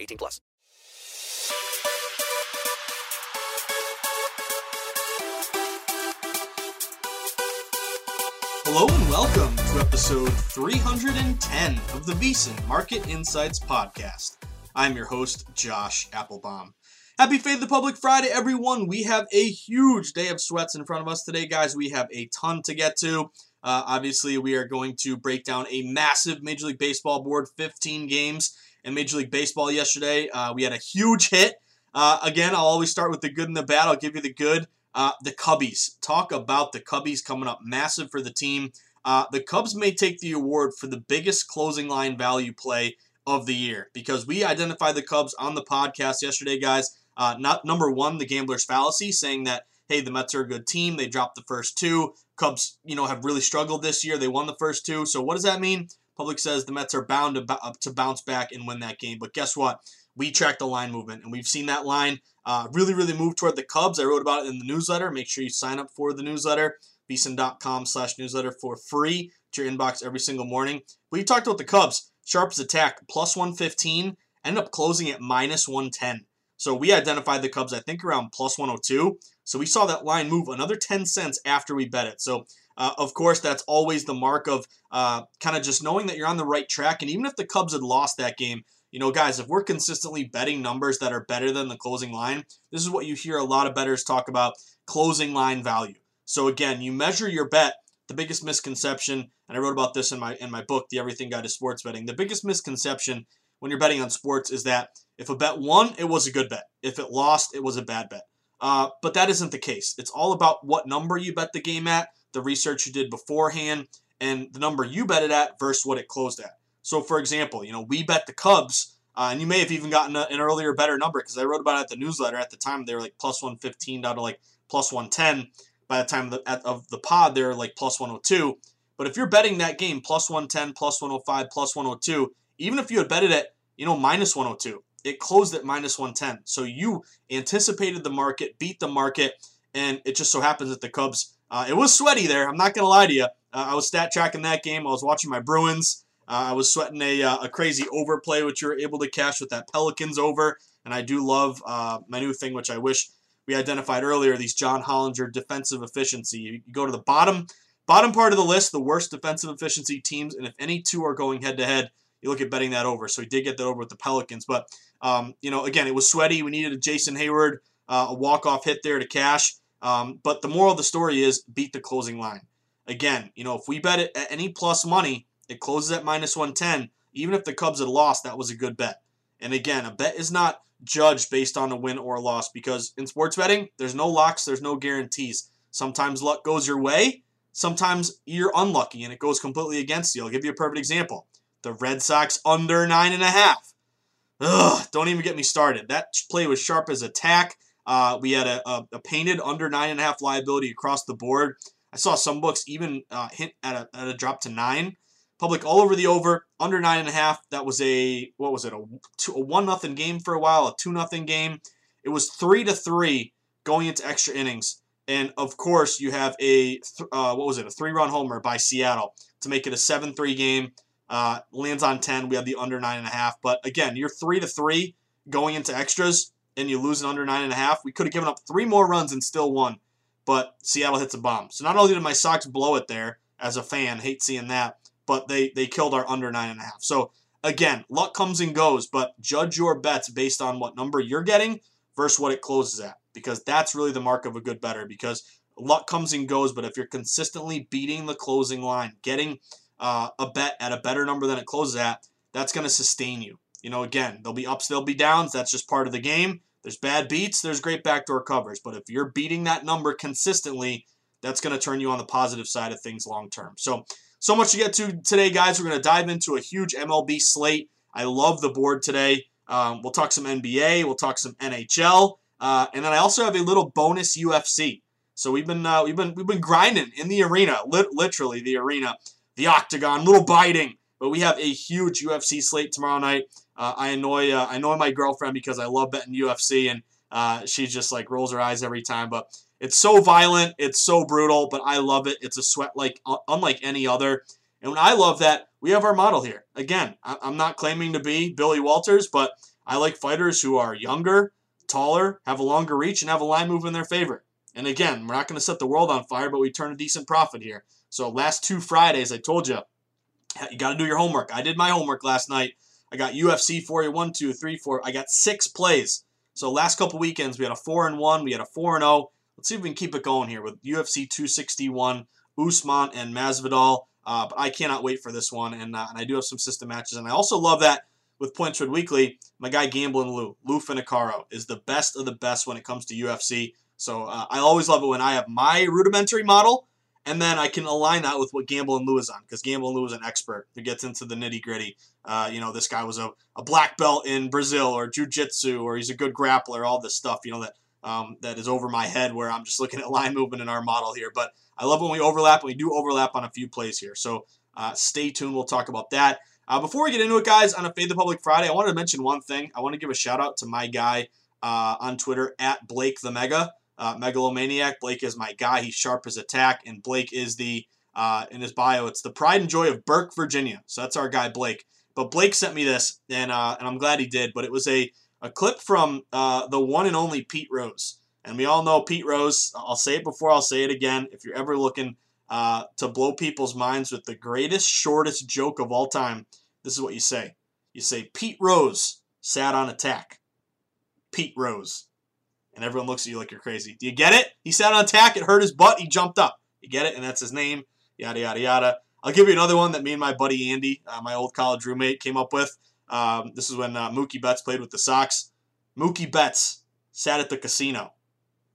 18 plus. Hello and welcome to episode 310 of the VSiN Market Insights Podcast. I'm your host, Josh Applebaum. Happy Fade the Public Friday, everyone. We have a huge day of sweats in front of us today, guys. We have a ton to get to. Uh, obviously, we are going to break down a massive Major League Baseball board, 15 games in Major League Baseball yesterday. Uh, we had a huge hit. Uh, again, I'll always start with the good and the bad. I'll give you the good. Uh, the Cubbies. Talk about the Cubbies coming up massive for the team. Uh, the Cubs may take the award for the biggest closing line value play of the year because we identified the Cubs on the podcast yesterday, guys. Uh, not number one, the gambler's fallacy, saying that hey, the Mets are a good team. They dropped the first two. Cubs, you know, have really struggled this year. They won the first two. So what does that mean? Public says the Mets are bound to, to bounce back and win that game. But guess what? We tracked the line movement, and we've seen that line uh, really, really move toward the Cubs. I wrote about it in the newsletter. Make sure you sign up for the newsletter, vsin.com slash newsletter for free to your inbox every single morning. we talked about the Cubs. Sharps attack, plus 115, ended up closing at minus 110. So we identified the Cubs, I think, around plus 102. So we saw that line move another 10 cents after we bet it. So uh, of course, that's always the mark of uh, kind of just knowing that you're on the right track. And even if the Cubs had lost that game, you know, guys, if we're consistently betting numbers that are better than the closing line, this is what you hear a lot of bettors talk about closing line value. So again, you measure your bet. The biggest misconception, and I wrote about this in my in my book, The Everything Guide to Sports Betting. The biggest misconception when you're betting on sports is that if a bet won, it was a good bet. If it lost, it was a bad bet. Uh, but that isn't the case. It's all about what number you bet the game at the research you did beforehand, and the number you bet it at versus what it closed at. So, for example, you know, we bet the Cubs, uh, and you may have even gotten a, an earlier, better number because I wrote about it at the newsletter. At the time, they were like plus 115 down to like plus 110. By the time of the, of the pod, they were like plus 102. But if you're betting that game plus 110, plus 105, plus 102, even if you had betted it, you know, minus 102, it closed at minus 110. So you anticipated the market, beat the market, and it just so happens that the Cubs uh, it was sweaty there. I'm not going to lie to you. Uh, I was stat tracking that game. I was watching my Bruins. Uh, I was sweating a, uh, a crazy overplay, which you were able to cash with that Pelicans over. And I do love uh, my new thing, which I wish we identified earlier, these John Hollinger defensive efficiency. You, go to the bottom bottom part of the list, the worst defensive efficiency teams, and if any two are going head to head, you look at betting that over. So he did get that over with the Pelicans. But, um, you know, again, it was sweaty. We needed a Jason Heyward, uh, a walk-off hit there to cash. Um, but the moral of the story is beat the closing line. Again, you know, if we bet it at any plus money, it closes at minus 110. Even if the Cubs had lost, that was a good bet. And again, a bet is not judged based on a win or a loss because in sports betting, there's no locks, there's no guarantees. Sometimes luck goes your way, sometimes you're unlucky and it goes completely against you. I'll give you a perfect example. The Red Sox under nine and a half. Ugh, don't even get me started. That play was sharp as a tack. Uh, we had a, a, a, painted under nine and a half liability across the board. I saw some books even uh, hint at a, at a drop to nine. Public all over the over, under nine and a half. That was a what was it? A, two, a one nothing game for a while, a two nothing game. It was three to three going into extra innings, and of course you have a uh, what was it? A three run homer by Seattle to make it a seven three game. Uh, lands on ten. We have the under nine and a half. But again, you're three to three going into extras, and you lose an under nine and a half. We could have given up three more runs and still won, but Seattle hits a bomb. So not only did my Sox blow it there as a fan, hate seeing that but they they killed our under nine and a half. So again, luck comes and goes, but judge your bets based on what number you're getting versus what it closes at, because that's really the mark of a good better. Because luck comes and goes, but if you're consistently beating the closing line, getting uh, a bet at a better number than it closes at, that's going to sustain you. You know, again, there'll be ups, there'll be downs. That's just part of the game. There's bad beats, there's great backdoor covers, but if you're beating that number consistently, that's going to turn you on the positive side of things long term. So so much to get to today, guys. We're going to dive into a huge MLB slate. I love the board today. Um, we'll talk some NBA, we'll talk some NHL, uh, and then I also have a little bonus UFC. So we've been uh, we've been we've been grinding in the arena, lit- literally the arena, the octagon, little biting. But we have a huge UFC slate tomorrow night. Uh, I annoy uh, I annoy my girlfriend because I love betting UFC, and uh, she just like rolls her eyes every time. But it's so violent, it's so brutal, but I love it. It's a sweat like unlike any other. And I love that we have our model here. Again, I'm not claiming to be Billy Walters, but I like fighters who are younger, taller, have a longer reach, and have a line move in their favor. And again, we're not going to set the world on fire, but we turn a decent profit here. So last two Fridays, I told you, you got to do your homework. I did my homework last night. I got UFC for you, one, two, three, four. I got six plays. So last couple weekends, we had a four and one, we had a four and zero. Oh. Let's see if we can keep it going here with UFC 261, Usman and Masvidal. Uh, but I cannot wait for this one, and, uh, and I do have some system matches, and I also love that with Point Spread Weekly. My guy Gambling Lou, Lou Finocchiaro, is the best of the best when it comes to UFC. So uh, I always love it when I have my rudimentary model, and then I can align that with what Gambling Lou is on, because Gambling Lou is an expert who gets into the nitty gritty. Uh, you know, this guy was a, a black belt in Brazilian jiu-jitsu, or he's a good grappler, all this stuff, you know, that um, that is over my head where I'm just looking at line movement in our model here. But I love when we overlap. We do overlap on a few plays here. So uh, stay tuned. We'll talk about that. Uh, before we get into it, guys, on a Fade the Public Friday, I wanted to mention one thing. I want to give a shout out to my guy uh, on Twitter at Blake the Mega. Uh, Megalomaniac. Blake is my guy. He's sharp as attack, and Blake is the uh, in his bio. It's the pride and joy of Burke, Virginia. So that's our guy Blake. But Blake sent me this, and uh, and I'm glad he did. But it was a a clip from uh, the one and only Pete Rose. And we all know Pete Rose. I'll say it before I'll say it again. If you're ever looking uh, to blow people's minds with the greatest, shortest joke of all time, this is what you say. You say, Pete Rose sat on attack. Pete Rose. And everyone looks at you like you're crazy. Do you get it? He sat on attack, it hurt his butt, he jumped up. You get it? And that's his name. Yada, yada, yada. I'll give you another one that me and my buddy Andy, uh, my old college roommate, came up with. Um, this is when uh, Mookie Betts played with the Sox. Mookie Betts sat at the casino.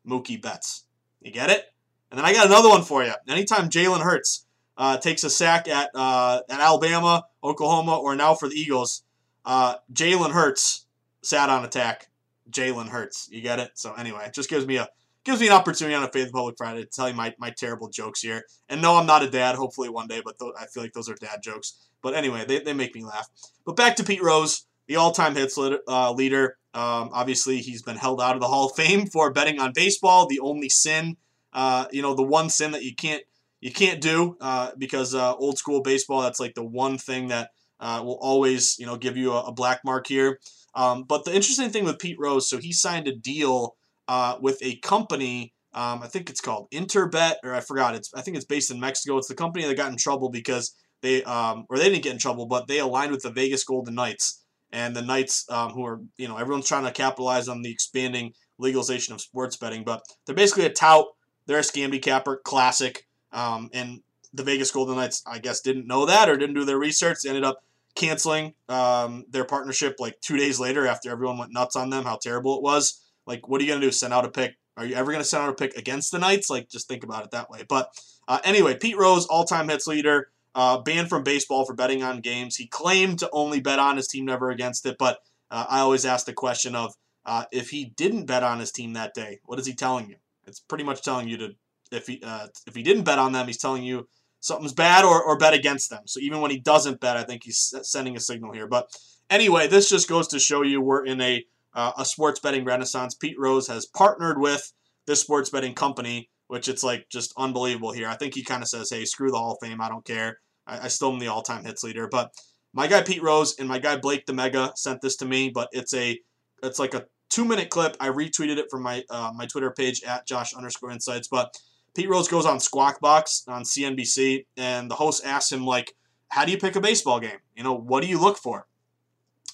Mookie Betts. You get it? And then I got another one for you. Anytime Jalen Hurts uh, takes a sack at uh, at Alabama, Oklahoma, or now for the Eagles, uh, Jalen Hurts sat on attack. Jalen Hurts. You get it? So anyway, it just gives me a gives me an opportunity on a Faith Public Friday to tell you my, my terrible jokes here. And no, I'm not a dad, hopefully one day, but th- I feel like those are dad jokes. But anyway, they, they make me laugh. But back to Pete Rose, the all-time hits uh, leader. Um, obviously, he's been held out of the Hall of Fame for betting on baseball. The only sin, uh, you know, the one sin that you can't you can't do uh, because uh, old school baseball. That's like the one thing that uh, will always you know give you a, a black mark here. Um, but the interesting thing with Pete Rose, so he signed a deal uh, with a company. Um, I think it's called Interbet, or I forgot. It's I think it's based in Mexico. It's the company that got in trouble because they um, or they didn't get in trouble, but they aligned with the Vegas Golden Knights and the Knights, um, who are, you know, everyone's trying to capitalize on the expanding legalization of sports betting, but they're basically a tout. They're a scamby capper, classic. Um, and the Vegas Golden Knights, I guess, didn't know that or didn't do their research. They ended up canceling um, their partnership like two days later after everyone went nuts on them, how terrible it was. Like, what are you going to do? Send out a pick? Are you ever going to send out a pick against the Knights? Like, just think about it that way. But uh, anyway, Pete Rose, all time hits leader, uh, banned from baseball for betting on games. He claimed to only bet on his team, never against it. But uh, I always ask the question of uh, if he didn't bet on his team that day, what is he telling you? It's pretty much telling you to if he uh, if he didn't bet on them, he's telling you something's bad or, or bet against them. So even when he doesn't bet, I think he's sending a signal here. But anyway, this just goes to show you we're in a uh, a sports betting renaissance. Pete Rose has partnered with this sports betting company, which it's like just unbelievable here. I think he kind of says, "Hey, screw the Hall of Fame. I don't care. I, I still am the all-time hits leader." But my guy Pete Rose and my guy Blake the Mega sent this to me, but it's a it's like a two minute clip. I retweeted it from my uh, my Twitter page at Josh underscore Insights. But Pete Rose goes on Squawk Box on CNBC, and the host asks him like, "How do you pick a baseball game? You know, what do you look for?"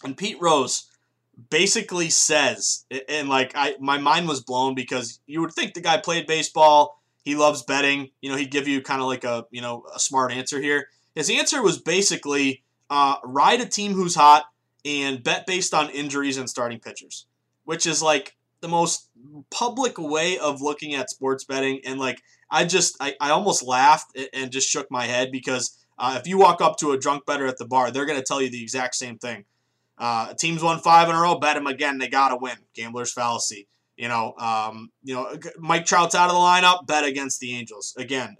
And Pete Rose basically says, and like I, my mind was blown because you would think the guy played baseball. He loves betting. You know, he'd give you kind of like a you know a smart answer here. His answer was basically uh, ride a team who's hot and bet based on injuries and starting pitchers, which is like the most public way of looking at sports betting. And like, I just, I, I almost laughed and just shook my head because uh, if you walk up to a drunk better at the bar, they're going to tell you the exact same thing. Uh, teams won five in a row, bet them again. They got to win. Gambler's fallacy. You know, um, you know, Mike Trout's out of the lineup. Bet against the Angels again.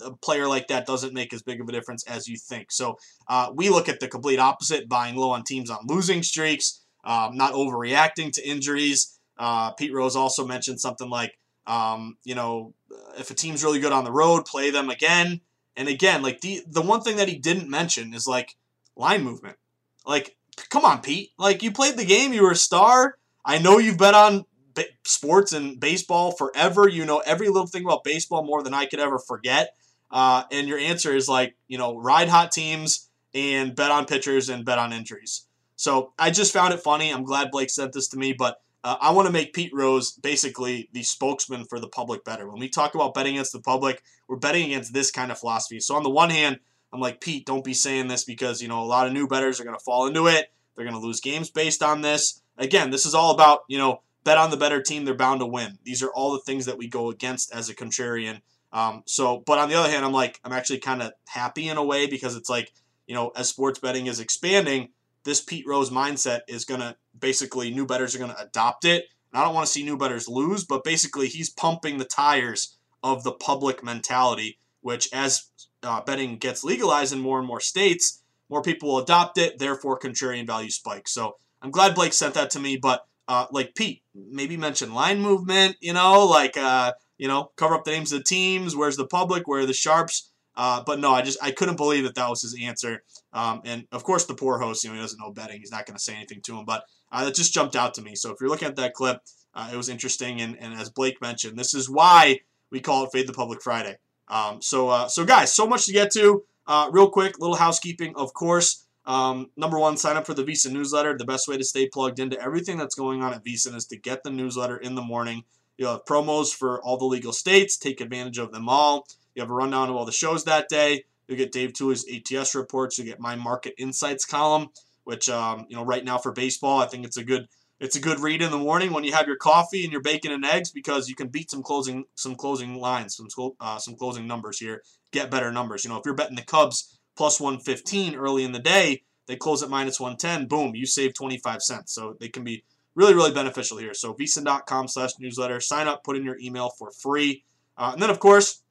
A, player like that doesn't make as big of a difference as you think. So uh, we look at the complete opposite: buying low on teams on losing streaks, um, not overreacting to injuries. Uh, Pete Rose also mentioned something like, um, you know, if a team's really good on the road, play them again and again. Like the the one thing that he didn't mention is like line movement. Like, come on, Pete. Like you played the game, you were a star. I know you've bet on sports and baseball forever. You know every little thing about baseball more than I could ever forget. Uh, and your answer is like, you know, ride hot teams and bet on pitchers and bet on injuries. So I just found it funny. I'm glad Blake sent this to me, but uh, I want to make Pete Rose basically the spokesman for the public better. When we talk about betting against the public, we're betting against this kind of philosophy. So on the one hand, I'm like, Pete, don't be saying this because, you know, a lot of new betters are going to fall into it. They're going to lose games based on this. Again, this is all about, you know, bet on the better team, they're bound to win. These are all the things that we go against as a contrarian. Um, so, but on the other hand, I'm like, I'm actually kind of happy in a way because it's like, you know, as sports betting is expanding, this Pete Rose mindset is going to basically, new betters are going to adopt it. And I don't want to see new betters lose, but basically, he's pumping the tires of the public mentality, which as uh, betting gets legalized in more and more states, more people will adopt it, therefore, contrarian value spikes. So I'm glad Blake sent that to me, but uh, like Pete, maybe mention line movement, you know, like, uh, you know, cover up the names of the teams. Where's the public? Where are the sharps? Uh, but no, I just I couldn't believe that that was his answer. Um, and of course, the poor host, you know, he doesn't know betting. He's not going to say anything to him. But uh, that just jumped out to me. So if you're looking at that clip, uh, it was interesting. And, and as Blake mentioned, this is why we call it Fade the Public Friday. Um, so uh, so guys, so much to get to. Uh, real quick, little housekeeping, of course. Um, number one, sign up for the VSiN newsletter. The best way to stay plugged into everything that's going on at VSiN is to get the newsletter in the morning. You'll have promos for all the legal states. Take advantage of them all. You have a rundown of all the shows that day. You'll get Dave Tuley's ATS reports. You get my market insights column, which um, you know right now for baseball, I think it's a good it's a good read in the morning when you have your coffee and your bacon and eggs because you can beat some closing some closing lines, some uh, some closing numbers here. Get better numbers. You know, if you're betting the Cubs plus 115 early in the day. They close at minus 110. Boom, you save 25 cents. So they can be really, really beneficial here. So vsin.com slash newsletter. Sign up, put in your email for free. Uh, and then, of course,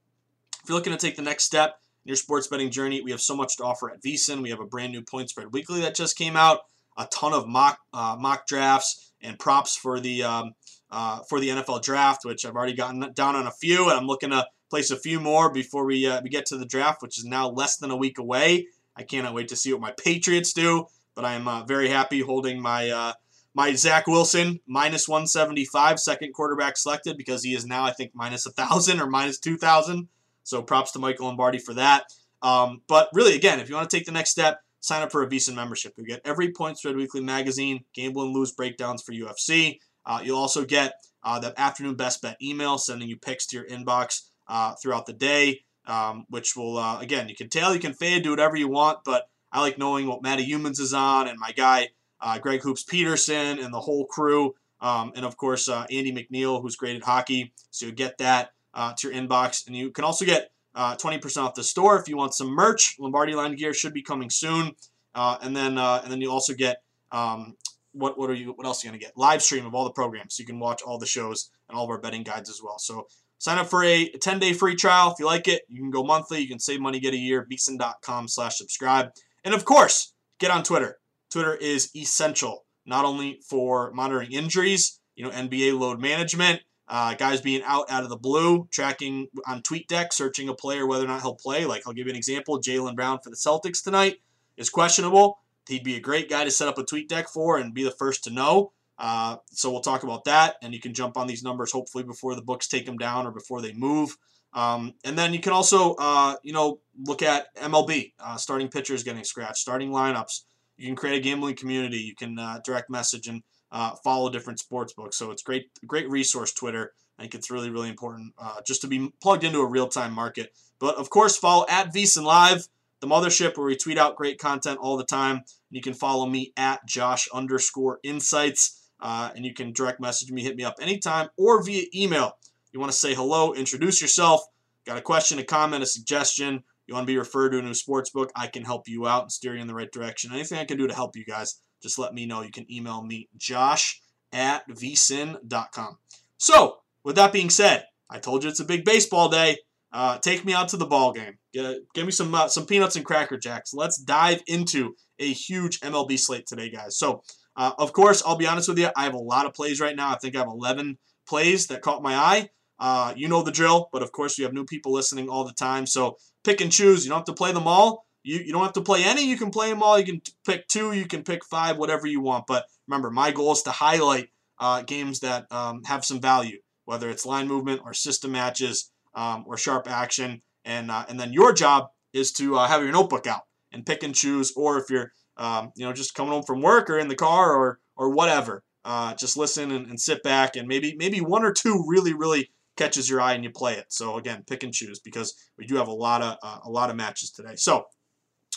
if you're looking to take the next step your sports betting journey, we have so much to offer at VSiN. We have a brand new point spread weekly that just came out, a ton of mock uh, mock drafts and props for the um, uh, for the NFL draft, which I've already gotten down on a few, and I'm looking to place a few more before we uh, we get to the draft, which is now less than a week away. I cannot wait to see what my Patriots do, but I am uh, very happy holding my uh, my Zach Wilson minus 175 second quarterback selected because he is now I think minus a thousand or minus two thousand. So props to Michael Lombardi for that. Um, but really, again, if you want to take the next step, sign up for a VSiN membership. You get every Point Spread Weekly magazine, Gambling Lou's breakdowns for UFC. Uh, you'll also get uh, the afternoon best bet email sending you picks to your inbox uh, throughout the day, um, which will, uh, again, you can tail, you can fade, do whatever you want, but I like knowing what Matt Youmans is on and my guy uh, Greg Hoops Peterson and the whole crew. Um, and of course, uh, Andy McNeil, who's great at hockey. So you get that uh, to your inbox. And you can also get uh, 20% off the store if you want some merch. Lombardi line gear should be coming soon. Uh, and then uh, and then you also get um, what what are you what else are you gonna get? Live stream of all the programs. So you can watch all the shows and all of our betting guides as well. So sign up for a 10 day free trial. If you like it, you can go monthly. You can save money, get a year. VSiN.com slash subscribe. And of course, get on Twitter. Twitter is essential not only for monitoring injuries, you know, NBA load management, uh, guys being out out of the blue, tracking on TweetDeck, searching a player whether or not he'll play. Like I'll give you an example: Jaylen Brown for the Celtics tonight is questionable. He'd be a great guy to set up a TweetDeck for and be the first to know. Uh, so we'll talk about that, and you can jump on these numbers hopefully before the books take them down or before they move. Um, and then you can also, uh, you know, look at MLB uh, starting pitchers getting scratched, starting lineups. You can create a gambling community. You can uh, direct message and uh, follow different sports books. So it's great, great resource. Twitter. I think it's really, really important uh, just to be plugged into a real time market. But of course, follow at VSiN Live, the mothership, where we tweet out great content all the time. And You can follow me at Josh underscore Insights, uh, and you can direct message me, hit me up anytime, or via email. You want to say hello, introduce yourself, got a question, a comment, a suggestion you want to be referred to a sports book, I can help you out and steer you in the right direction. Anything I can do to help you guys, just let me know. You can email me, josh at vsin.com. So, with that being said, I told you it's a big baseball day. Uh, take me out to the ball game. Get, give me some uh, some peanuts and cracker jacks. Let's dive into a huge MLB slate today, guys. So, uh, of course, I'll be honest with you. I have a lot of plays right now. I think I have 11 plays that caught my eye. Uh, you know the drill, but of course, you have new people listening all the time. So pick and choose. You don't have to play them all. You, you don't have to play any. You can play them all. You can pick two. You can pick five, whatever you want. But remember, my goal is to highlight uh, games that um, have some value, whether it's line movement or system matches um, or sharp action. And, uh, and then your job is to uh, have your notebook out and pick and choose. Or if you're um, you know just coming home from work or in the car or or whatever, uh, just listen and, and sit back and maybe maybe one or two really really catches your eye and you play it. So again, pick and choose because we do have a lot of uh, a lot of matches today. So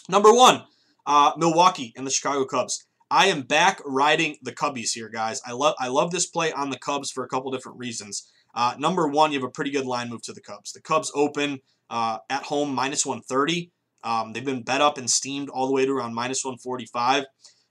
number one, uh, Milwaukee and the Chicago Cubs. I am back riding the Cubbies here, guys. I love I love this play on the Cubs for a couple different reasons. Uh, number one, you have a pretty good line move to the Cubs. The Cubs open uh, at home minus 130. Um, they've been bet up and steamed all the way to around minus 145.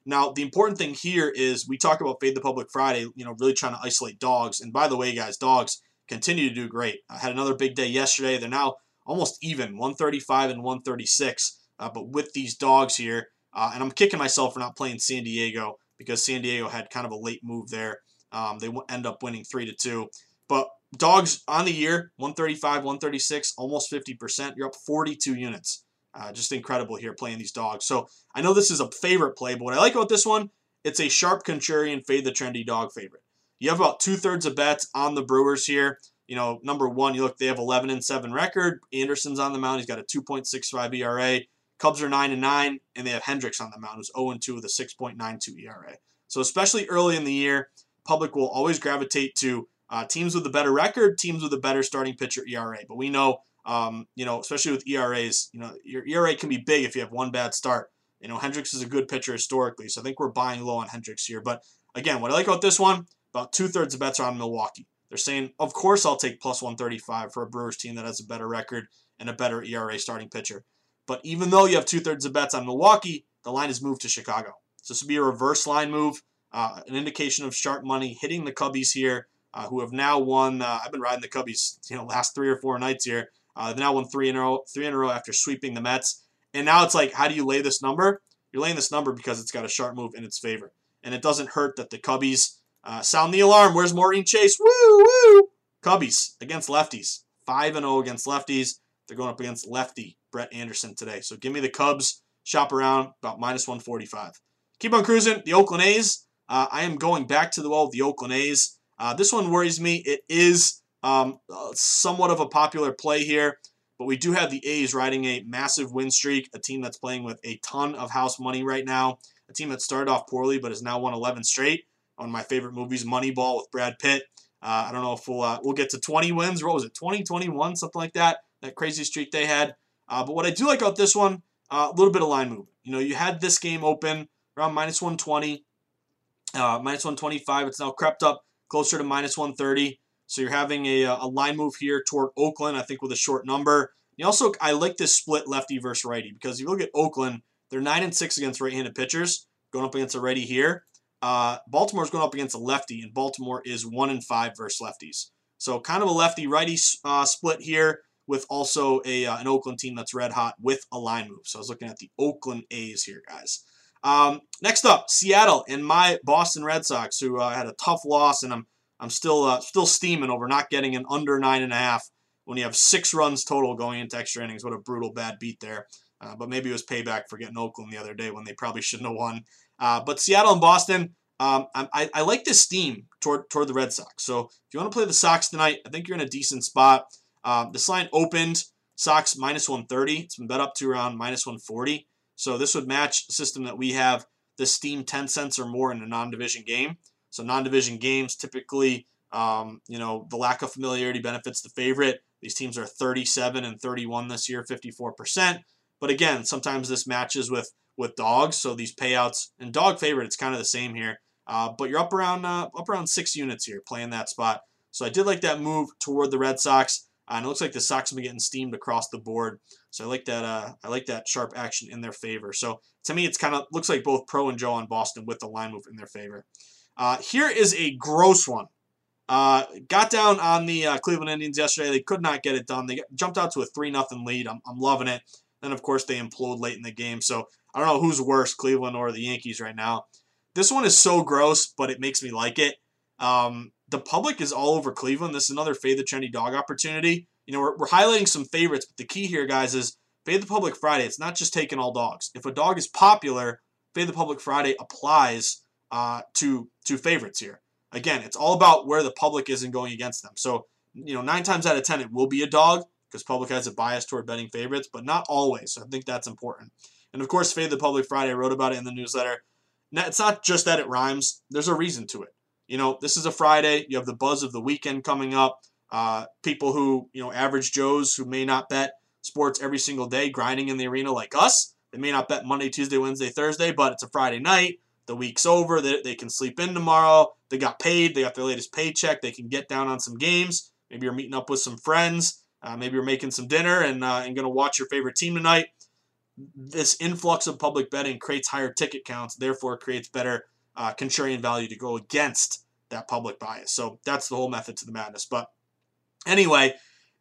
Now, the important thing here is we talk about Fade the Public Friday, you know, really trying to isolate dogs. And by the way, guys, dogs, continue to do great. I had another big day yesterday. They're now almost even, 135 and 136. Uh, but with these dogs here, uh, and I'm kicking myself for not playing San Diego because San Diego had kind of a late move there. Um, they end up winning three to two. But dogs on the year, 135, 136, almost 50%. You're up 42 units. Uh, just incredible here playing these dogs. So I know this is a favorite play, but what I like about this one, it's a sharp contrarian fade the trendy dog favorite. You have about two thirds of bets on the Brewers here. You know, number one, you look, they have 11 and 7 record. Anderson's on the mound. He's got a 2.65 ERA. Cubs are 9 and 9, and they have Hendricks on the mound, who's 0 and 2 with a 6.92 ERA. So, especially early in the year, public will always gravitate to uh, teams with a better record, teams with a better starting pitcher ERA. But we know, um, you know, especially with ERAs, you know, your ERA can be big if you have one bad start. You know, Hendricks is a good pitcher historically, so I think we're buying low on Hendricks here. But again, what I like about this one, about two thirds of bets are on Milwaukee. They're saying, of course, I'll take plus 135 for a Brewers team that has a better record and a better ERA starting pitcher. But even though you have two thirds of bets on Milwaukee, the line has moved to Chicago. So this would be a reverse line move, uh, an indication of sharp money hitting the Cubbies here, uh, who have now won. Uh, I've been riding the Cubbies, you know, last three or four nights here. Uh, they've now won three in a row, three in a row after sweeping the Mets. And now it's like, how do you lay this number? You're laying this number because it's got a sharp move in its favor, and it doesn't hurt that the Cubbies uh, sound the alarm. Where's Maureen Chase? Woo woo! Cubbies against lefties, five and zero oh against lefties. They're going up against lefty Brett Anderson today. So give me the Cubs. Shop around about minus 145. Keep on cruising. The Oakland A's. Uh, I am going back to the well with the Oakland A's. Uh, this one worries me. It is um, uh, somewhat of a popular play here, but we do have the A's riding a massive win streak, a team that's playing with a ton of house money right now, a team that started off poorly but has now won 11 straight. One of my favorite movies, Moneyball with Brad Pitt. Uh, I don't know if we'll uh, we'll get to 20 wins. What was it, 20, 21, something like that? That crazy streak they had. Uh, but what I do like about this one, uh, a little bit of line movement. You know, you had this game open around minus 120, uh, minus 125. It's now crept up closer to minus 130. So you're having a, uh, a line move here toward Oakland, I think, with a short number. You also, I like this split lefty versus righty because if you look at Oakland, they're nine and six against right-handed pitchers, going up against a righty here. Uh, Baltimore's going up against a lefty, and Baltimore is one and five versus lefties. So kind of a lefty-righty uh, split here with also a uh, an Oakland team that's red hot with a line move. So I was looking at the Oakland A's here, guys. Um, next up, Seattle and my Boston Red Sox, who uh, had a tough loss, and I'm I'm still uh, still steaming over not getting an under nine and a half when you have six runs total going into extra innings. What a brutal bad beat there. Uh, but maybe it was payback for getting Oakland the other day when they probably shouldn't have won. Uh, but Seattle and Boston, um, I, I, like this steam toward toward the Red Sox. So if you want to play the Sox tonight, I think you're in a decent spot. Uh, this line opened Sox minus 130. It's been bet up to around minus 140. So this would match system that we have. The steam 10 cents or more in a non-division game. So non-division games typically, um, you know, the lack of familiarity benefits the favorite. These teams are 37 and 31 this year, 54%. But again, sometimes this matches with with dogs, so these payouts and dog favorite, it's kind of the same here. Uh, but you're up around uh, up around six units here, playing that spot. So I did like that move toward the Red Sox. Uh, and it looks like the Sox have been getting steamed across the board. So I like that. Uh, I like that sharp action in their favor. So to me, it's kind of looks like both Pro and Joe on Boston with the line move in their favor. Uh, here is a gross one. Uh, got down on the uh, Cleveland Indians yesterday. They could not get it done. They jumped out to a 3 0 lead. I'm, I'm loving it. Then, of course, they implode late in the game. So I don't know who's worse, Cleveland or the Yankees right now. This one is so gross, but it makes me like it. Um, the public is all over Cleveland. This is another fade the trendy dog opportunity. You know, we're, we're highlighting some favorites, but the key here, guys, is fade the public Friday. It's not just taking all dogs. If a dog is popular, fade the public Friday applies uh, to to favorites here. Again, it's all about where the public isn't going against them. So, you know, nine times out of ten, it will be a dog because public has a bias toward betting favorites, but not always. So I think that's important. And of course, Fade the Public Friday, I wrote about it in the newsletter. Now, it's not just that it rhymes, there's a reason to it. You know, this is a Friday, you have the buzz of the weekend coming up. Uh, people who, you know, average Joes who may not bet sports every single day, grinding in the arena like us, they may not bet Monday, Tuesday, Wednesday, Thursday, but it's a Friday night the week's over. They, they can sleep in tomorrow. They got paid. They got their latest paycheck. They can get down on some games. Maybe you're meeting up with some friends. Uh, maybe you're making some dinner and, uh, and going to watch your favorite team tonight. This influx of public betting creates higher ticket counts, therefore creates better uh, contrarian value to go against that public bias. So that's the whole method to the madness. But anyway,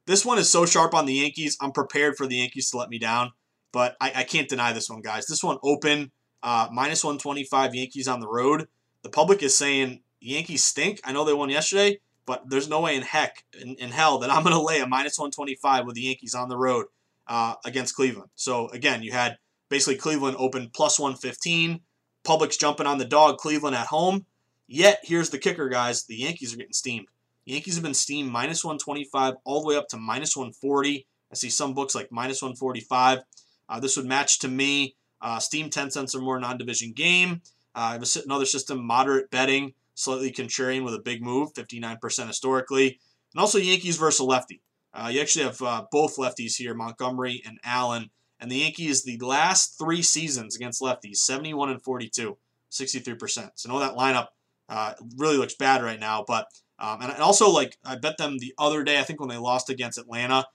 this one is so sharp on the Yankees. I'm prepared for the Yankees to let me down, but I, I can't deny this one, guys. This one open uh, minus 125 Yankees on the road. The public is saying Yankees stink. I know they won yesterday, but there's no way in heck, in, in hell, that I'm going to lay a minus 125 with the Yankees on the road uh, against Cleveland. So again, you had basically Cleveland open plus 115. Public's jumping on the dog. Cleveland at home. Yet here's the kicker, guys. The Yankees are getting steamed. The Yankees have been steamed minus 125 all the way up to minus 140. I see some books like minus 145. Uh, this would match to me uh, Steam 10 cents or more non-division game. Uh, I have another system, moderate betting, slightly contrarian with a big move, 59% historically. And also Yankees versus lefty. Uh, you actually have uh, both lefties here, Montgomery and Allen. And the Yankees, the last three seasons against lefties, 71 and 42, 63%. So know that lineup uh, really looks bad right now. But um, and also like I bet them the other day, I think when they lost against Atlanta,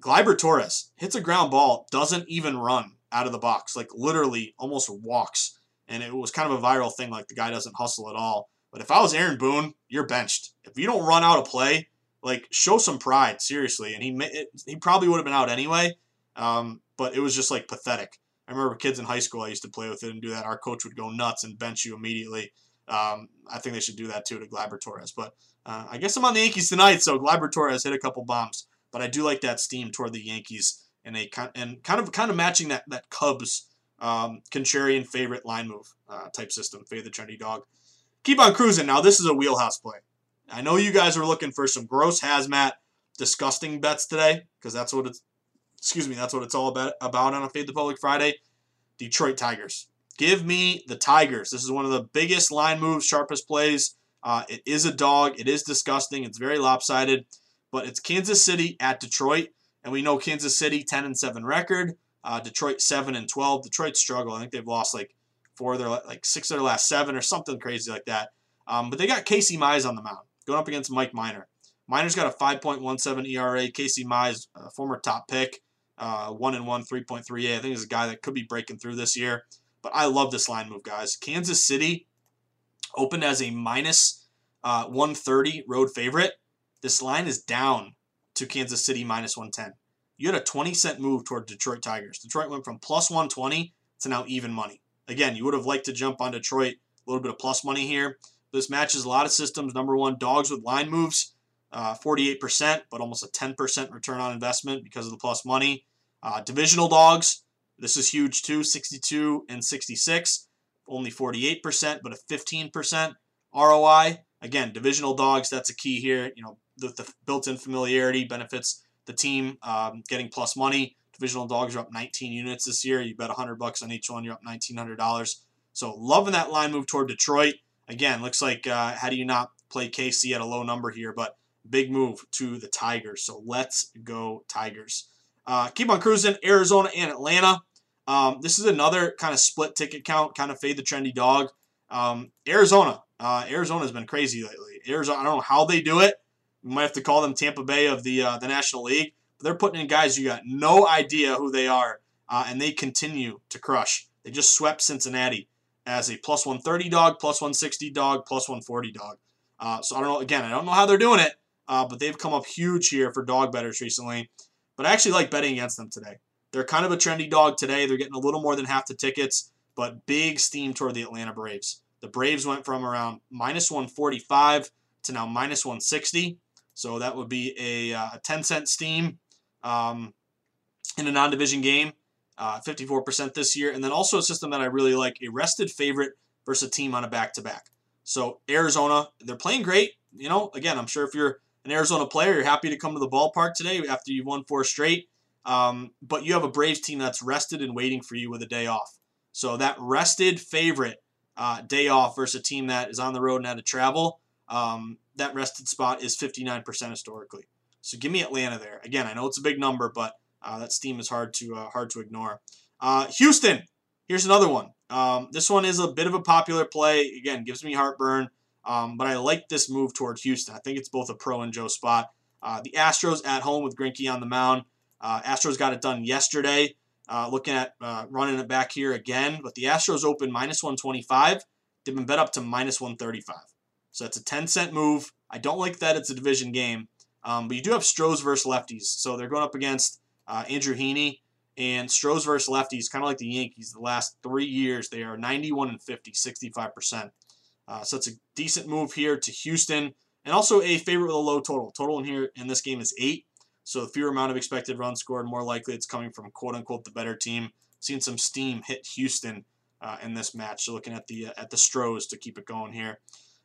Gleyber Torres hits a ground ball, doesn't even run out of the box, like literally almost walks. And it was kind of a viral thing, like the guy doesn't hustle at all. But if I was Aaron Boone, you're benched. If you don't run out of play, like show some pride, seriously. And he he probably would have been out anyway. Um, but it was just like pathetic. I remember kids in high school I used to play with it and do that. Our coach would go nuts and bench you immediately. Um, I think they should do that too to Gleyber Torres. But uh, I guess I'm on the Yankees tonight, so Gleyber Torres hit a couple bombs. But I do like that steam toward the Yankees and a and kind of kind of matching that that Cubs um, contrarian favorite line move uh, type system. Fade the trendy dog. Keep on cruising. Now this is a wheelhouse play. I know you guys are looking for some gross hazmat, disgusting bets today because that's what it's. Excuse me, that's what it's all about about on a Fade the Public Friday. Detroit Tigers. Give me the Tigers. This is one of the biggest line moves, sharpest plays. Uh, it is a dog. It is disgusting. It's very lopsided, but it's Kansas City at Detroit. And we know Kansas City 10 and 7 record. Uh, Detroit seven and twelve. Detroit struggle. I think they've lost like four of their like six of their last seven or something crazy like that. Um, but they got Casey Mize on the mound going up against Mike Minor. Minor's got a 5.17 ERA. Casey Mize, former top pick, uh, one and one, 3.38. I think is a guy that could be breaking through this year. But I love this line move, guys. Kansas City opened as a minus, uh, 130 road favorite. This line is down to Kansas City minus 110. You had a 20 cent move toward Detroit Tigers. Detroit went from plus 120 to now even money. Again, you would have liked to jump on Detroit, a little bit of plus money here. This matches a lot of systems. Number one, dogs with line moves, uh, 48%, but almost a 10% return on investment because of the plus money. Uh, divisional dogs, this is huge too, 62 and 66, only 48%, but a 15% ROI. Again, divisional dogs, that's a key here. You know, the, the built-in familiarity benefits the team um, getting plus money. Divisional dogs are up 19 units this year. You bet 100 bucks on each one, you're up $1,900. So loving that line move toward Detroit. Again, looks like uh, how do you not play KC at a low number here, but big move to the Tigers. So let's go Tigers. Uh, keep on cruising. Arizona and Atlanta. Um, this is another kind of split ticket count, kind of fade the trendy dog. Um, Arizona. Uh, Arizona has been crazy lately. Arizona. I don't know how they do it. We might have to call them Tampa Bay of the uh, the National League. But they're putting in guys you got no idea who they are, uh, and they continue to crush. They just swept Cincinnati as a plus 130 dog, plus 160 dog, plus 140 dog. Uh, so I don't know. Again, I don't know how they're doing it, uh, but they've come up huge here for dog betters recently. But I actually like betting against them today. They're kind of a trendy dog today. They're getting a little more than half the tickets, but big steam toward the Atlanta Braves. The Braves went from around minus 145 to now minus 160. So that would be a, uh, 10 cent steam um, in a non division game. Uh, 54% this year. And then also a system that I really like a rested favorite versus a team on a back to back. So Arizona, they're playing great. You know, again, I'm sure if you're an Arizona player, you're happy to come to the ballpark today after you've won four straight. Um, but you have a Braves team that's rested and waiting for you with a day off. So that rested favorite uh, day off versus a team that is on the road and had to travel, um, that rested spot is 59% historically. So give me Atlanta there. Again, I know it's a big number, but uh, that steam is hard to uh, hard to ignore. Uh, Houston, here's another one. Um, this one is a bit of a popular play. Again, gives me heartburn, um, but I like this move toward Houston. I think it's both a pro and Joe spot. Uh, the Astros at home with Greinke on the mound. Uh, Astros got it done yesterday. Uh, looking at running it back here again, but the Astros open minus 125. They've been bet up to minus 135. So that's a 10 cent move. I don't like that it's a division game, um, but you do have Stros versus lefties. So they're going up against uh, Andrew Heaney, and Stros versus lefties, kind of like the Yankees. The last three years, they are 91 and 50, 65%. Uh, so it's a decent move here to Houston, and also a favorite with a low total. Total in here in this game is eight, so the fewer amount of expected runs scored, more likely it's coming from quote unquote the better team. Seeing some steam hit Houston uh, in this match. So looking at the uh, at the Stros to keep it going here.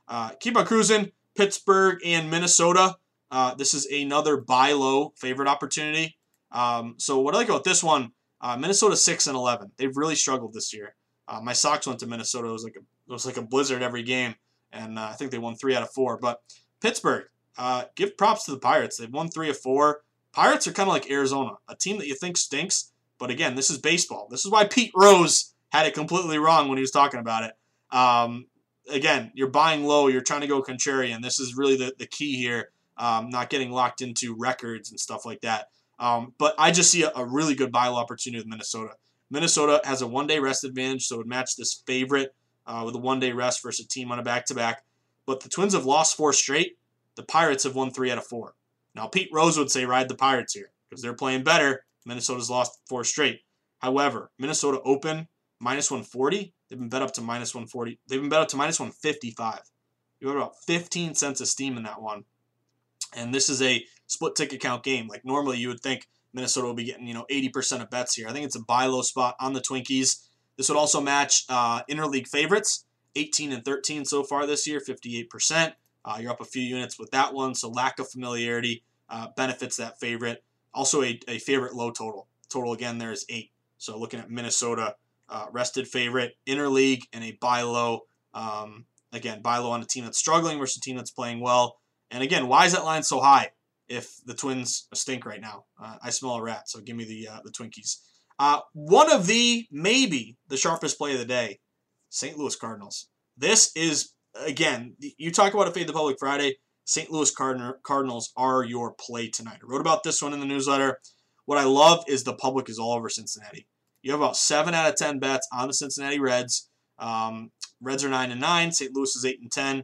Uh, keep on cruising. Pittsburgh and Minnesota. Uh, this is another buy low favorite opportunity. Um, so what I like about this one, uh, Minnesota six and eleven. They've really struggled this year. Uh, my Sox went to Minnesota. It was like a it was like a blizzard every game, and uh, I think they won three out of four. But Pittsburgh, uh, give props to the Pirates. They've won three of four. Pirates are kind of like Arizona, a team that you think stinks, but again, this is baseball. This is why Pete Rose had it completely wrong when he was talking about it. Um, again, you're buying low. You're trying to go contrarian. This is really the, the key here. Um, not getting locked into records and stuff like that. Um, but I just see a, a, really good buy low opportunity with Minnesota. Minnesota has a one day rest advantage, so it would match this favorite uh, with a one day rest versus a team on a back to back. But the Twins have lost four straight. The Pirates have won three out of four. Now, Pete Rose would say ride the Pirates here because they're playing better. Minnesota's lost four straight. However, Minnesota open minus 140. They've been bet up to minus 140. They've been bet up to minus 155. You have about 15 cents of steam in that one. And this is a split ticket count game. Like normally you would think Minnesota will be getting, you know, 80% of bets here. I think it's a buy low spot on the Twinkies. This would also match uh, interleague favorites, 18 and 13 so far this year, 58%. Uh, you're up a few units with that one, so lack of familiarity uh, benefits that favorite. Also a, a favorite low total. Total again there is eight. So looking at Minnesota, uh, rested favorite, interleague, and a buy low. Um, again, buy low on a team that's struggling versus a team that's playing well. And again, why is that line so high if the Twins stink right now? Uh, I smell a rat, so give me the uh, the Twinkies. Uh, one of the, maybe, the sharpest play of the day, St. Louis Cardinals. This is, again, you talk about a Fade the Public Friday. St. Louis Cardinal, Cardinals are your play tonight. I wrote about this one in the newsletter. What I love is the public is all over Cincinnati. You have about seven out of ten bets on the Cincinnati Reds. Um, Reds are nine and nine. St. Louis is eight and ten.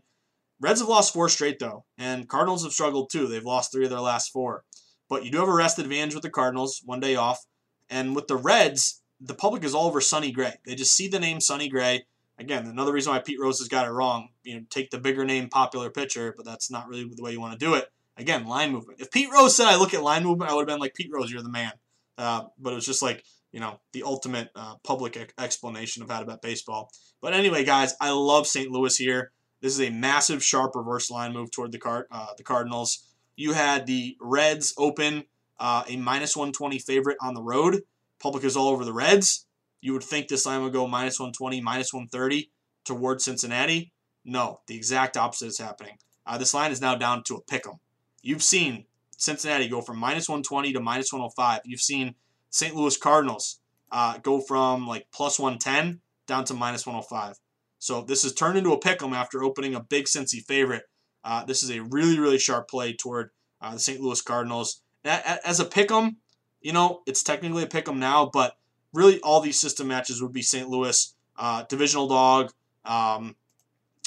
Reds have lost four straight though, and Cardinals have struggled too. They've lost three of their last four. But you do have a rest advantage with the Cardinals, one day off. And with the Reds, the public is all over Sonny Gray. They just see the name Sonny Gray. Again, another reason why Pete Rose has got it wrong. You know, take the bigger name, popular pitcher, but that's not really the way you want to do it. Again, line movement. If Pete Rose said I look at line movement, I would have been like, Pete Rose, you're the man. Uh, but it was just like, you know, the ultimate uh, public explanation of how to bet baseball. But anyway, guys, I love St. Louis here. This is a massive, sharp reverse line move toward the card, uh, the Cardinals. You had the Reds open uh, a minus 120 favorite on the road. Public is all over the Reds. You would think this line would go minus 120, minus 130 towards Cincinnati. No, the exact opposite is happening. Uh, this line is now down to a pick 'em. You've seen Cincinnati go from minus 120 to minus 105. You've seen St. Louis Cardinals uh, go from like plus 110 down to minus 105. So this has turned into a pick 'em after opening a big Cincy favorite. Uh, this is a really, really sharp play toward uh, the St. Louis Cardinals. As a pick 'em, you know, it's technically a pick 'em now, but really all these system matches would be St. Louis uh, divisional dog, um,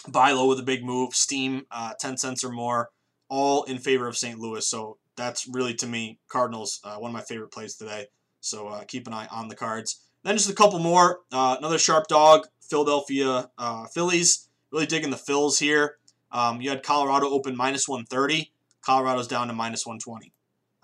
buy low with a big move, steam uh, 10 cents or more, all in favor of St. Louis. So that's really to me Cardinals, uh, one of my favorite plays today. So uh, keep an eye on the cards. Then just a couple more. Uh, another sharp dog, Philadelphia uh, Phillies. Really digging the fills here. Um, you had Colorado open minus 130. Colorado's down to minus 120.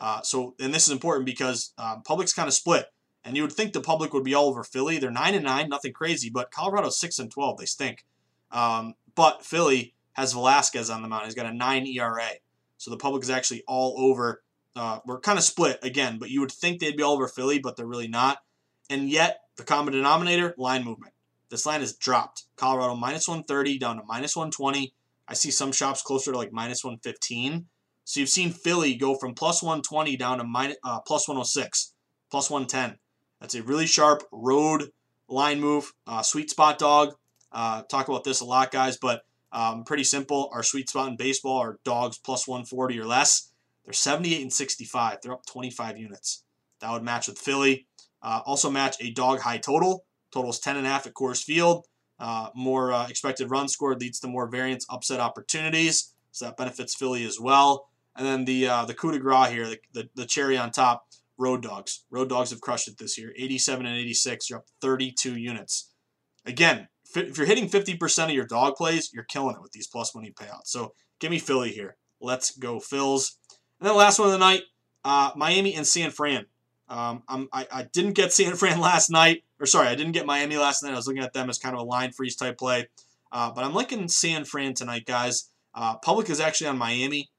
Uh, so, and this is important because um, public's kind of split. And you would think the public would be all over Philly. They're 9 and 9, nothing crazy, but Colorado's 6 and 12. They stink. Um, but Philly has Velasquez on the mound. He's got a 9 ERA. So the public is actually all over. Uh, we're kind of split again, but you would think they'd be all over Philly, but they're really not. And yet, the common denominator, line movement. This line has dropped. Colorado minus 130 down to minus 120. I see some shops closer to like minus 115. So you've seen Philly go from plus 120 down to minus, uh, plus 106, plus 110. That's a really sharp road line move. Uh, sweet spot dog. Uh, talk about this a lot, guys, but um, pretty simple. Our sweet spot in baseball are dogs plus 140 or less. They're 78 and 65. They're up 25 units. That would match with Philly. Uh, also match a dog high total. Totals 10.5 at Coors Field. Uh, more uh, expected run scored leads to more variance upset opportunities, so that benefits Philly as well. And then the uh, the coup de grace here, the, the, the, cherry on top, Road Dogs. Road Dogs have crushed it this year. 87 and 86, you're up 32 units. Again, if you're hitting 50% of your dog plays, you're killing it with these plus money payouts. So give me Philly here. Let's go Phils. And then the last one of the night, uh, Miami and San Fran. Um, I, I didn't get San Fran last night, or sorry, I didn't get Miami last night. I was looking at them as kind of a line freeze type play. Uh, but I'm liking San Fran tonight, guys. Uh, public is actually on Miami,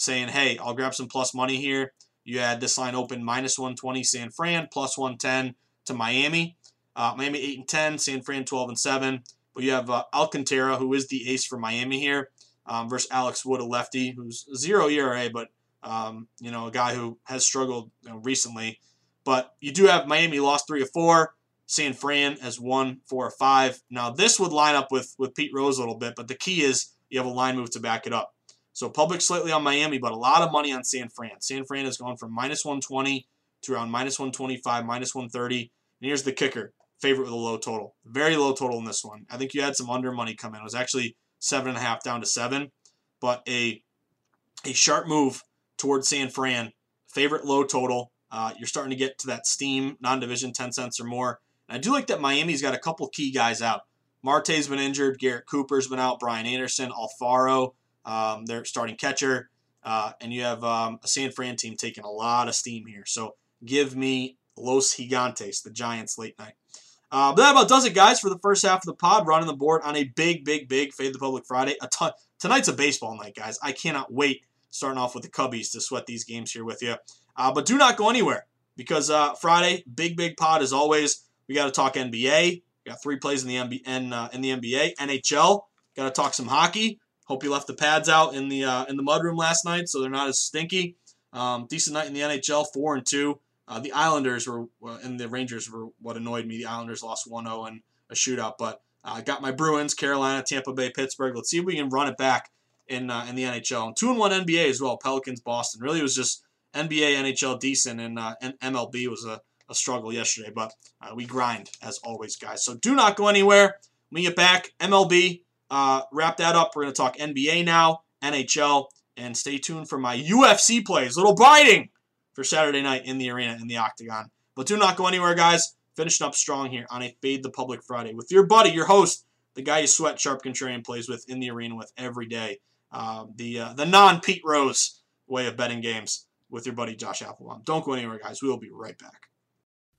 saying, hey, I'll grab some plus money here. You had this line open minus 120 San Fran, plus 110 to Miami. Uh, Miami 8 and 10, San Fran 12 and 7. But you have uh, Alcantara, who is the ace for Miami here, um, versus Alex Wood, a lefty, who's zero ERA, but um, you know a guy who has struggled you know, recently. But you do have Miami lost three of four. San Fran has won four or five. Now this would line up with with Pete Rose a little bit, but the key is you have a line move to back it up. So public slightly on Miami, but a lot of money on San Fran. San Fran has gone from minus 120 to around minus 125, minus 130. And here's the kicker: favorite with a low total, very low total in this one. I think you had some under money come in. It was actually seven and a half down to seven, but a a sharp move towards San Fran. Favorite low total. Uh, you're starting to get to that steam non-division 10 cents or more. And I do like that Miami's got a couple key guys out. Marte's been injured. Garrett Cooper's been out. Brian Anderson, Alfaro, um, their starting catcher. Uh, and you have um, a San Fran team taking a lot of steam here. So give me Los Gigantes, the Giants, late night. Uh, but that about does it, guys, for the first half of the pod. Running the board on a big, big, big Fade the Public Friday. A ton. Tonight's a baseball night, guys. I cannot wait starting off with the Cubbies to sweat these games here with you. Uh, but do not go anywhere because uh, Friday, big, big pod as always. We got to talk NBA. We got three plays in the in, uh, in the NBA. NHL. Got to talk some hockey. Hope you left the pads out in the uh, in the mudroom last night, so they're not as stinky. Um, decent night in the NHL, four and two. Uh, the Islanders were and the Rangers were what annoyed me. The Islanders lost 1-0 in a shootout, but I uh, got my Bruins, Carolina, Tampa Bay, Pittsburgh. Let's see if we can run it back in uh, in the NHL. And two and one NBA as well. Pelicans, Boston. Really, was just NBA, NHL decent, and, uh, and MLB was a, a struggle yesterday. But uh, we grind as always, guys. So do not go anywhere. When we get back, MLB. Uh, wrap that up. We're going to talk NBA now, NHL, and stay tuned for my UFC plays. Little biting for Saturday night in the arena in the Octagon. But do not go anywhere, guys. Finishing up strong here on a Fade the Public Friday with your buddy, your host, the guy you sweat Sharp Contrarian plays with in the arena with every day. Uh, the uh, the non Pete Rose way of betting games with your buddy Josh Applebaum. Don't go anywhere, guys. We will be right back.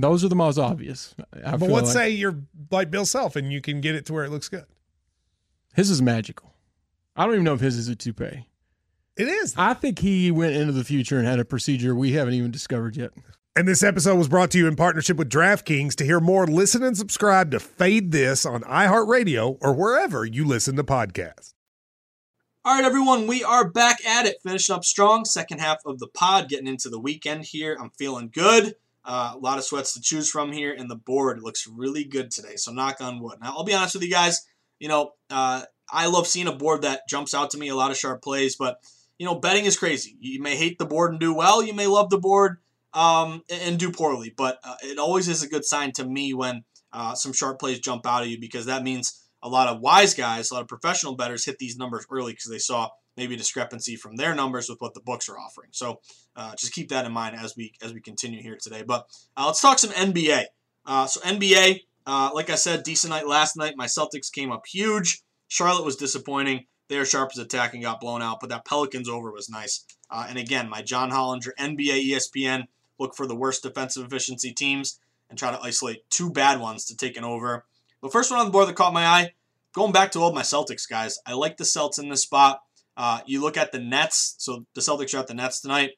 Those are the most obvious. I but let's like. say you're like Bill Self and you can get it to where it looks good. His is magical. I don't even know if his is a toupee. It is. I think he went into the future and had a procedure we haven't even discovered yet. And this episode was brought to you in partnership with DraftKings. To hear more, listen and subscribe to Fade This on iHeartRadio or wherever you listen to podcasts. All right, everyone, we are back at it, finishing up strong. Second half of the pod, getting into the weekend here. I'm feeling good. Uh, a lot of sweats to choose from here, and the board looks really good today. So knock on wood. Now I'll be honest with you guys. You know, uh, I love seeing a board that jumps out to me. A lot of sharp plays, but you know, betting is crazy. You may hate the board and do well. You may love the board um, and do poorly. But uh, it always is a good sign to me when uh, some sharp plays jump out at you because that means a lot of wise guys, a lot of professional bettors hit these numbers early because they saw maybe discrepancy from their numbers with what the books are offering. So uh, just keep that in mind as we as we continue here today. But uh, let's talk some NBA. Uh, so NBA, uh, like I said, decent night last night. My Celtics came up huge. Charlotte was disappointing. Their sharp as attacking got blown out, but that Pelicans over was nice. Uh, and again, my John Hollinger NBA ESPN look for the worst defensive efficiency teams and try to isolate two bad ones to take an over. The first one on the board that caught my eye, going back to old my Celtics guys. I like the Celts in this spot. Uh, you look at the Nets. So the Celtics are at the Nets tonight.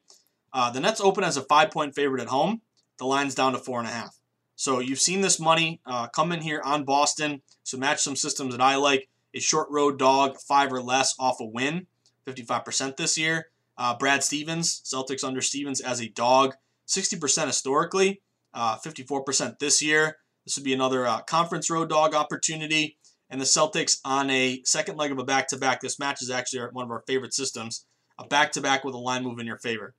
Uh, the Nets open as a five point favorite at home. The line's down to four and a half. So you've seen this money uh, come in here on Boston. So match some systems that I like. A short road dog, five or less off a win, 55% this year. Uh, Brad Stevens, Celtics under Stevens as a dog, 60% historically, uh, 54% this year. This would be another uh, conference road dog opportunity. And the Celtics on a second leg of a back to back. This match is actually one of our favorite systems. A back to back with a line move in your favor.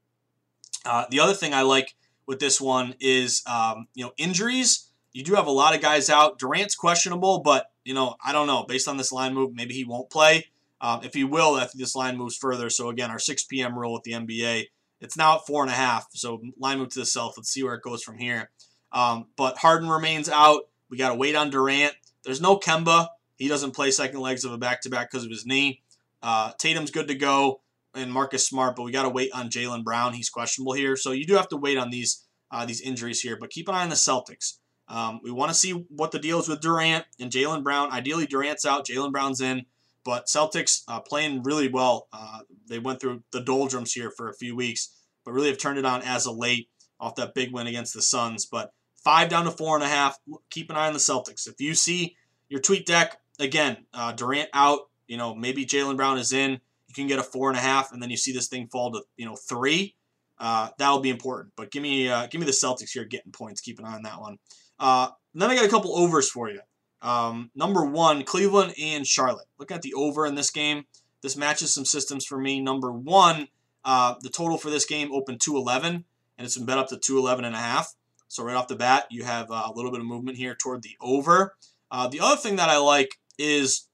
Uh, the other thing I like with this one is um, you know injuries. You do have a lot of guys out. Durant's questionable, but you know I don't know. Based on this line move, maybe he won't play. Um, if he will, I think this line moves further. So again, our 6 p.m. rule with the NBA, it's now at four and a half. So line move to the south. Let's see where it goes from here. Um, but Harden remains out. We got to wait on Durant. There's no Kemba. He doesn't play second legs of a back to back because of his knee. Uh, Tatum's good to go and Marcus Smart, but we got to wait on Jaylen Brown. He's questionable here, so you do have to wait on these uh, these injuries here. But keep an eye on the Celtics. Um, we want to see what the deal is with Durant and Jaylen Brown. Ideally, Durant's out, Jaylen Brown's in, but Celtics uh, playing really well. Uh, they went through the doldrums here for a few weeks, but really have turned it on as of late off that big win against the Suns. But five down to four and a half. Keep an eye on the Celtics. If you see your tweet deck again, uh, Durant out, you know maybe Jaylen Brown is in you can get a four and a half, and then you see this thing fall to you know three. Uh, that'll be important. But give me uh, give me the Celtics here getting points. Keep an eye on that one. Uh, then I got a couple overs for you. Um, number one, Cleveland and Charlotte. Look at the over in this game. This matches some systems for me. Number one, uh, the total for this game opened 211, and it's been bet up to 211 and a half. So right off the bat, you have uh, a little bit of movement here toward the over. Uh, the other thing that I like is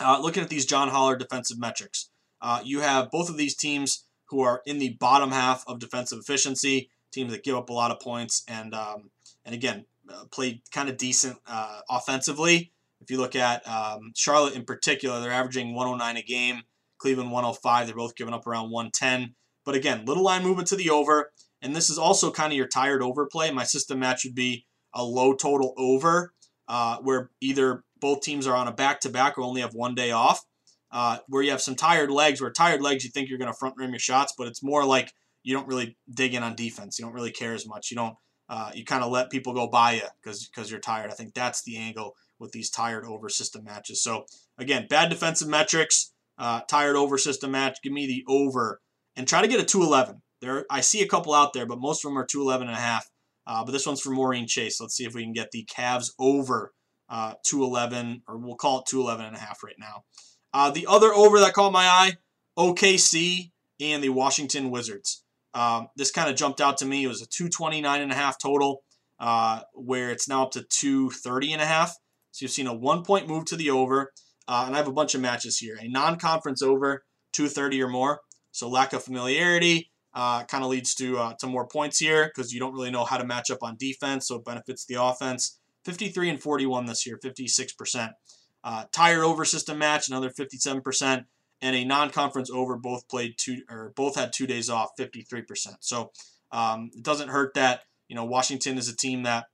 uh, looking at these John Holler defensive metrics. Uh, you have both of these teams who are in the bottom half of defensive efficiency, teams that give up a lot of points and um, and again uh, play kind of decent uh, offensively. If you look at um, Charlotte in particular, they're averaging 109 a game. Cleveland 105. They're both giving up around 110. But again, little line movement to the over, and this is also kind of your tired overplay. My system match would be a low total over, uh, where either both teams are on a back to back or only have one day off. Uh, where you have some tired legs, where tired legs you think you're going to front rim your shots, but it's more like you don't really dig in on defense. You don't really care as much. You don't. Uh, you kind of let people go by you because because you're tired. I think that's the angle with these tired over system matches. So again, bad defensive metrics, uh, tired over system match. Give me the over and try to get a 211. There, I see a couple out there, but most of them are 211 and a half. Uh, but this one's for Maureen Chase. Let's see if we can get the Cavs over uh, 211, or we'll call it 211 and a half right now. Uh, the other over that caught my eye, OKC and the Washington Wizards. Um, this kind of jumped out to me. It was a 229 and a half total, uh, where it's now up to 230 and a half. So you've seen a one point move to the over. Uh, and I have a bunch of matches here. A non-conference over, 230 or more. So lack of familiarity uh, kind of leads to uh, to more points here because you don't really know how to match up on defense, so it benefits the offense. 53 and 41 this year, 56%. Uh, tire over system match, another 57%, and a non-conference over. Both played two or both had two days off, 53%. So um, it doesn't hurt that you know Washington is a team that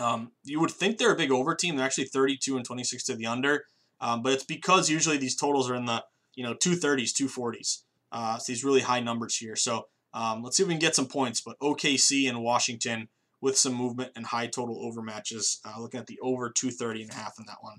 um, you would think they're a big over team. They're actually 32 and 26 to the under, um, but it's because usually these totals are in the you know 230s, 240s. Uh, these really high numbers here. So um, let's see if we can get some points. But OKC and Washington with some movement and high total over matches. Uh, looking at the over 230 and a half in that one.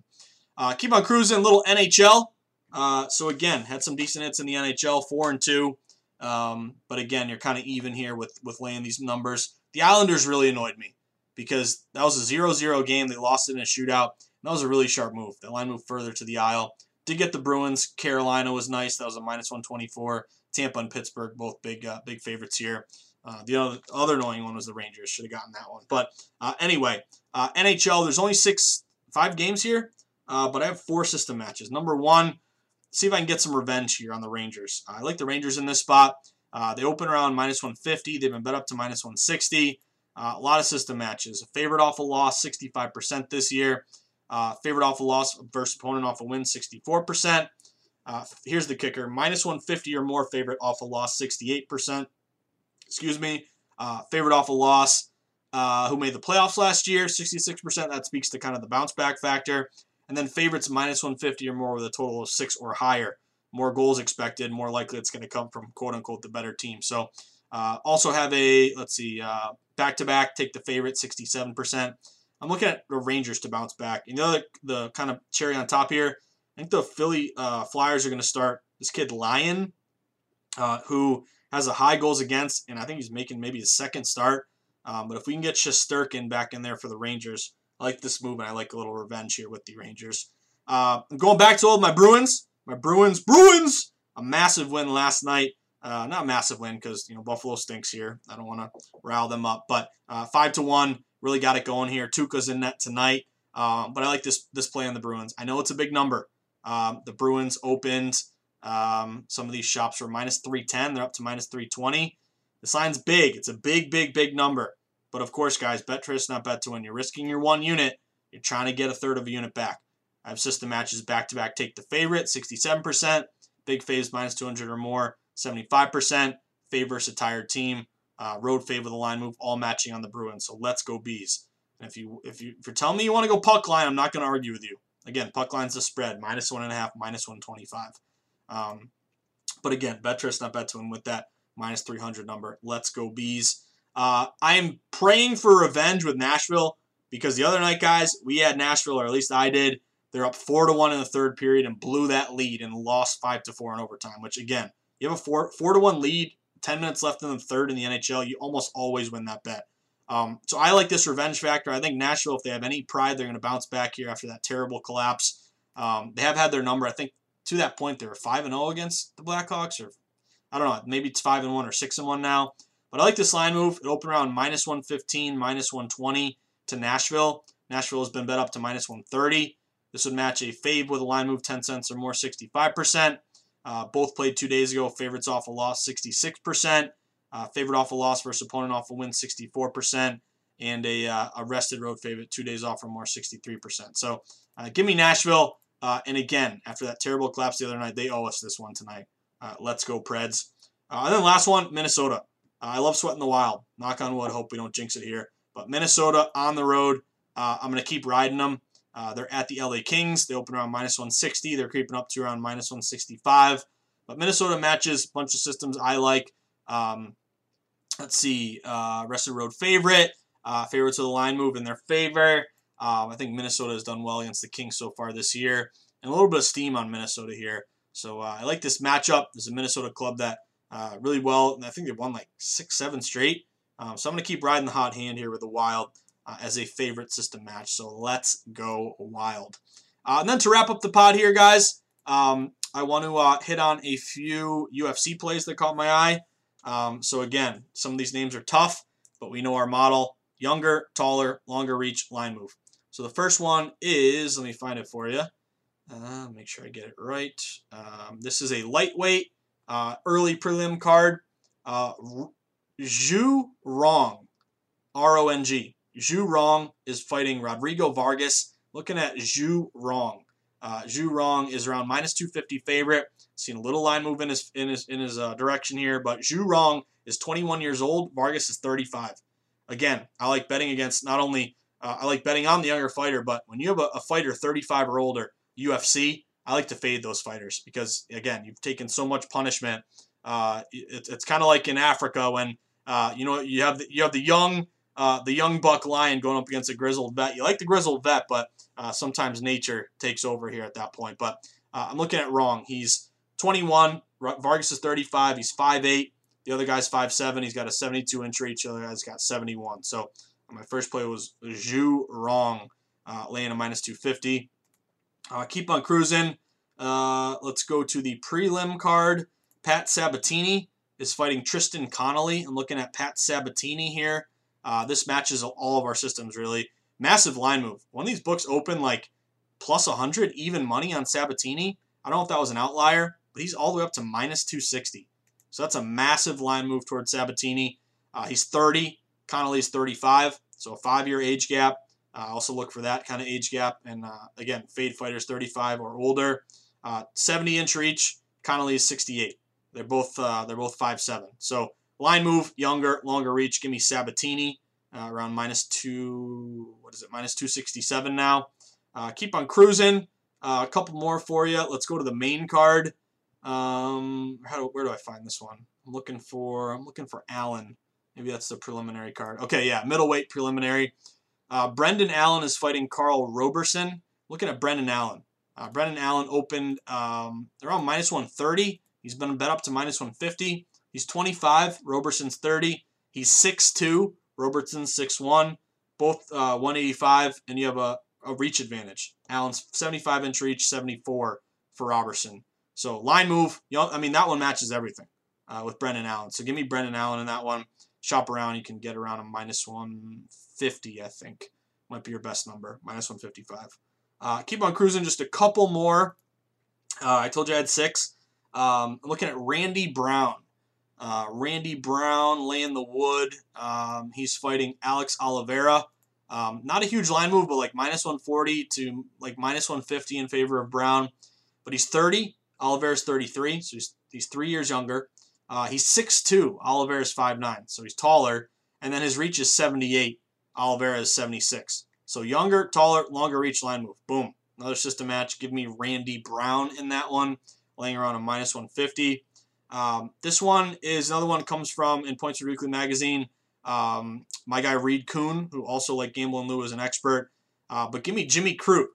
Uh, keep on cruising. Little NHL. Uh, so again, had some decent hits in the NHL, four and two. Um, but again, you're kind of even here with with laying these numbers. the Islanders really annoyed me because that was a 0-0 game. They lost it in a shootout. That was a really sharp move. That line moved further to the aisle. Did get the Bruins. Carolina was nice. That was a minus 124. Tampa and Pittsburgh, both big uh, big favorites here. Uh, the other, other annoying one was the Rangers. Should have gotten that one. But uh, anyway, uh, NHL, there's only six, five games here, uh, but I have four system matches. Number one, see if I can get some revenge here on the Rangers. I like the Rangers in this spot. Uh, they open around minus 150. They've been bet up to minus 160. Uh, a lot of system matches. Favorite off a loss, 65% this year. favorite off a loss versus opponent off a win, 64%. here's the kicker minus 150 or more favorite off a loss, 68% excuse me, uh, favorite off a loss, uh, who made the playoffs last year, 66%. That speaks to kind of the bounce back factor. And then favorites minus 150 or more with a total of six or higher. More goals expected, more likely it's going to come from quote unquote the better team. So uh, also have a, let's see, back to back, take the favorite, 67%. I'm looking at the Rangers to bounce back. And the other, the kind of cherry on top here, I think the Philly uh, Flyers are going to start this kid Lyon, uh, who has a high goals against, and I think he's making maybe his second start. Um, but if we can get Shesterkin back in there for the Rangers, I like this move, and I like a little revenge here with the Rangers. Uh, I'm going back to all my Bruins, my Bruins, Bruins, a massive win last night. Uh, not a massive win because you know Buffalo stinks here. I don't want to rile them up, but uh, five to one really got it going here. Tuukka's in net tonight, um, but I like this this play on the Bruins. I know it's a big number. Um, the Bruins opened um, some of these shops are minus 310. They're up to minus 320. The line's big. It's a big, big, big number. But of course, guys, bet not bet to win. You're risking your one unit. You're trying to get a third of a unit back. I have system matches back to back. Take the favorite, 67%. Big faves minus 200 or more, 75%. Fave versus a tired team. Uh, road fave with a line move, all matching on the Bruins. So let's go bees. And if you if you if you're telling me you want to go puck line, I'm not going to argue with you. Again, puck line's the spread, minus one and a half, minus 125. Um, but again, Betris not bet to win with that minus 300 number. Let's go bees. Uh, I am praying for revenge with Nashville because the other night, guys, we had Nashville, or at least I did. They're up four to one in the third period and blew that lead and lost five to four in overtime. Which again, you have a four four to one lead, ten minutes left in the third in the NHL. You almost always win that bet. Um, so I like this revenge factor. I think Nashville, if they have any pride, they're going to bounce back here after that terrible collapse. Um, they have had their number. I think to that point they were five and zero oh against the Blackhawks, or I don't know, maybe it's five and one or six and one now. But I like this line move. It opened around minus 115, minus 120 to Nashville. Nashville has been bet up to minus 130. This would match a fave with a line move 10 cents or more, 65%. Uh, both played two days ago. Favorites off a loss, 66%. Uh, favorite off a loss versus opponent off a win, 64%. And a, uh, a rested road favorite, two days off or more, 63%. So uh, give me Nashville. Uh, and again, after that terrible collapse the other night, they owe us this one tonight. Uh, let's go, Preds. Uh, and then last one, Minnesota. Uh, I love sweating the wild. Knock on wood. Hope we don't jinx it here. But Minnesota on the road. Uh, I'm going to keep riding them. Uh, they're at the LA Kings. They open around minus 160. They're creeping up to around minus 165. But Minnesota matches a bunch of systems I like. Um, let's see. Rest of the road favorite. favorites of the line move in their favor. Um, I think Minnesota has done well against the Kings so far this year, and a little bit of steam on Minnesota here. So uh, I like this matchup. There's a Minnesota club that uh, really well, and I think they've won like six, seven straight. Um, so I'm going to keep riding the hot hand here with the Wild uh, as a favorite system match. So let's go Wild. Uh, and then to wrap up the pod here, guys, um, I want to uh, hit on a few UFC plays that caught my eye. Um, so again, some of these names are tough, but we know our model: younger, taller, longer reach, line move. So the first one is, let me find it for you. Uh, make sure I get it right. Um, this is a lightweight uh, early prelim card. Uh, Zhu Rong, R-O-N-G. Zhu Rong is fighting Rodrigo Vargas. Looking at Zhu Rong. Uh, Zhu Rong is around minus 250 favorite. Seen a little line move in his in his in his uh, direction here, but Zhu Rong is 21 years old. Vargas is 35. Again, I like betting against not only uh, I like betting on the younger fighter, but when you have a, a fighter 35 or older, UFC, I like to fade those fighters because again, you've taken so much punishment. Uh, it, it's kind of like in Africa when uh, you know you have the, you have the young uh, the young buck lion going up against a grizzled vet. You like the grizzled vet, but uh, sometimes nature takes over here at that point. But uh, I'm looking at Rong. He's 21. Vargas is 35. He's 5'8", The other guy's 5'7. He's got a 72 inch reach. The other guy's got 71. So my first play was Zhu Rong, uh, laying a minus 250. Uh, keep on cruising. Uh, let's go to the prelim card. Pat Sabatini is fighting Tristan Connelly. I'm looking at Pat Sabatini here. Uh, this matches all of our systems, really. Massive line move. One of these books open like plus 100 even money on Sabatini. I don't know if that was an outlier, but he's all the way up to minus 260. So that's a massive line move towards Sabatini. Uh, he's 30. Connelly's 35. So a five year age gap. Uh, also look for that kind of age gap. And uh, again, fade fighters 35 or older. Uh, 70 inch reach. Connelly is 68. They're both uh, they're both five seven. So line move, younger, longer reach. Give me Sabatini uh, around minus two. What is it? Minus 267 now. Keep on cruising. a couple more for you. Let's go to the main card. Um, how do, where do I find this one? I'm looking for I'm looking for Allen. Maybe that's the preliminary card. Okay, yeah, middleweight preliminary. Uh, Brendan Allen is fighting Karl Roberson. Looking at Brendan Allen. Uh, Brendan Allen opened um, around minus 130. He's been bet up to minus 150. He's 25. Roberson's 30. He's 6'2. Roberson's 6'1. Both uh, 185, and you have a, a reach advantage. Allen's 75 inch reach, 74 for Roberson. So line move. You know, I mean, that one matches everything uh, with Brendan Allen. So give me Brendan Allen in that one. Shop around. You can get around a minus 150, I think. Might be your best number. Minus 155. Uh, keep on cruising. Just a couple more. Uh, I told you I had six. Um, I'm looking at Randy Brown. Uh, Randy Brown laying the wood. Um, he's fighting Alex Oliveira. Um, not a huge line move, but like minus 140 to like minus 150 in favor of Brown. But he's 30. Oliveira's 33, so he's, he's three years younger. Uh, he's 6'2. Oliveira's 5'9, so he's taller. And then his reach is 78. Oliveira is 76. So younger, taller, longer reach line move. Boom. Another system match. Give me Randy Brown in that one, laying around a minus 150. Um, this one is another one comes from in Point Spread Weekly magazine. Um, my guy Reed Kuhn, who also like Gambling Lou is an expert. Uh, but give me Jimmy Crute.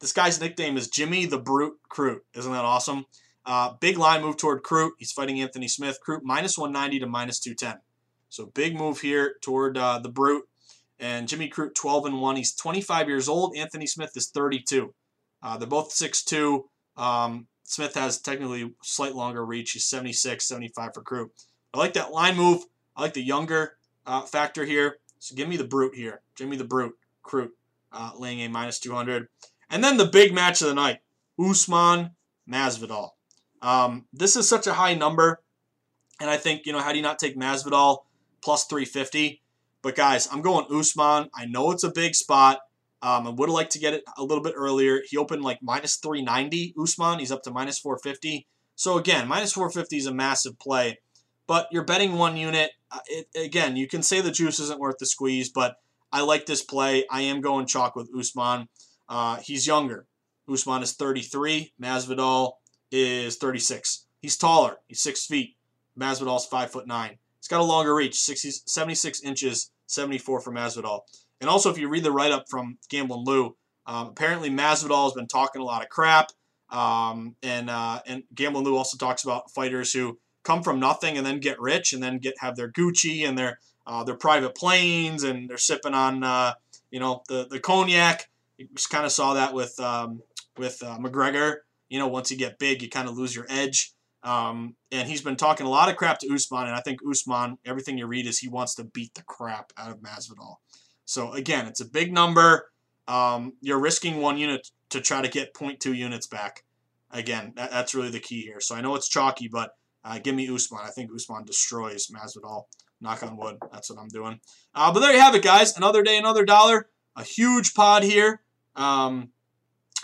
This guy's nickname is Jimmy the Brute Crute. Isn't that awesome? Uh, big line move toward Crute. He's fighting Anthony Smith. Crute minus 190 to minus 210. So big move here toward uh, the Brute. And Jimmy Crute 12 and 1. He's 25 years old. Anthony Smith is 32. Uh, they're both 6'2. Um, Smith has technically slight longer reach. He's 76, 75 for Crute. I like that line move. I like the younger uh, factor here. So give me the Brute here. Jimmy the Brute, Crute, uh, laying a minus 200. And then the big match of the night Usman Masvidal. Um, this is such a high number. And I think, you know, how do you not take Masvidal plus 350? But guys, I'm going Usman. I know it's a big spot. Um, I would have liked to get it a little bit earlier. He opened like minus 390. Usman, he's up to minus 450. So again, minus 450 is a massive play. But you're betting one unit. Uh, it, again, you can say the juice isn't worth the squeeze, but I like this play. I am going chalk with Usman. Uh, he's younger. Usman is 33. Masvidal is 36. He's taller. He's six feet. Masvidal's five foot nine. He's got a longer reach, 60, 76 inches, 74 for Masvidal. And also, if you read the write up from Gambling Lou, um, apparently Masvidal has been talking a lot of crap. Um, and uh, and Gambling Lou also talks about fighters who come from nothing and then get rich and then get have their Gucci and their uh, their private planes and they're sipping on uh, you know the the cognac. You just kind of saw that with um, with uh, McGregor. You know, once you get big, you kind of lose your edge. Um, and he's been talking a lot of crap to Usman, and I think Usman, everything you read is he wants to beat the crap out of Masvidal. So again, it's a big number. Um, you're risking one unit to try to get 0.2 units back. Again, that, that's really the key here. So I know it's chalky, but uh, give me Usman. I think Usman destroys Masvidal. Knock on wood. That's what I'm doing. Uh, but there you have it, guys. Another day, another dollar. A huge pod here um,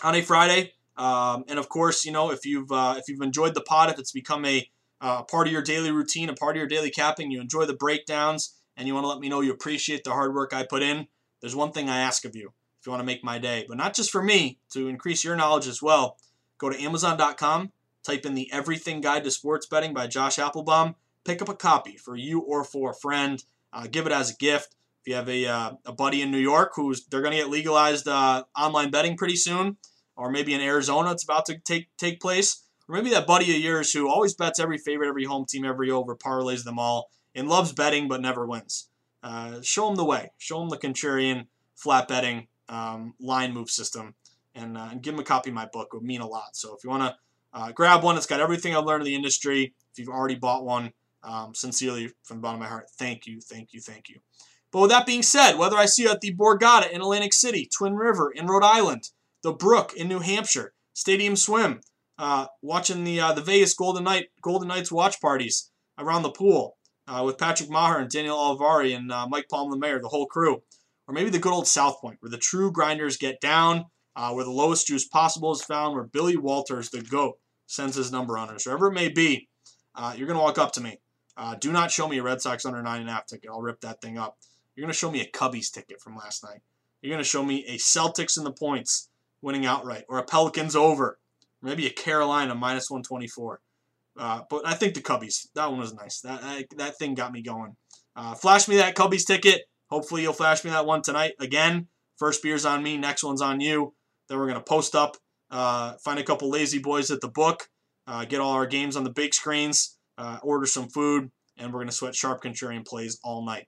on a Friday. Um, and of course, you know, if you've uh, if you've enjoyed the pod, if it's become a uh, part of your daily routine, a part of your daily capping, you enjoy the breakdowns, and you want to let me know you appreciate the hard work I put in, there's one thing I ask of you if you want to make my day, but not just for me, to increase your knowledge as well. Go to Amazon.com, type in the Everything Guide to Sports Betting by Josh Applebaum, pick up a copy for you or for a friend, uh, give it as a gift. If you have a, uh, a buddy in New York who's they're going to get legalized uh, online betting pretty soon or maybe in Arizona it's about to take take place, or maybe that buddy of yours who always bets every favorite, every home team, every over, parlays them all, and loves betting but never wins. Uh, show them the way. Show them the Contrarian flat betting um, line move system, and, uh, and give them a copy of my book. It would mean a lot. So if you want to uh, grab one, it's got everything I've learned in the industry. If you've already bought one, um, sincerely from the bottom of my heart, thank you, thank you, thank you. But with that being said, whether I see you at the Borgata in Atlantic City, Twin River in Rhode Island, the Brook in New Hampshire, Stadium Swim, uh, watching the uh, the Vegas Golden Knight Golden Knights watch parties around the pool uh, with Patrick Maher and Daniel Alvari and uh, Mike Palm, the mayor, the whole crew, or maybe the good old South Point, where the true grinders get down, uh, where the lowest juice possible is found, where Billy Walters, the goat, sends his number on us. Wherever it may be, uh, you're gonna walk up to me. do not show me a Red Sox under nine and a half ticket. I'll rip that thing up. You're gonna show me a Cubbies ticket from last night. You're gonna show me a Celtics in the points winning outright, or a Pelicans over, maybe a Carolina minus 124. Uh, but I think the Cubbies. That one was nice. That I, that thing got me going. Uh, flash me that Cubbies ticket. Hopefully you'll flash me that one tonight. Again, first beer's on me. Next one's on you. Then we're gonna post up, uh, find a couple lazy boys at the book, uh, get all our games on the big screens, uh, order some food, and we're gonna sweat sharp contrarian plays all night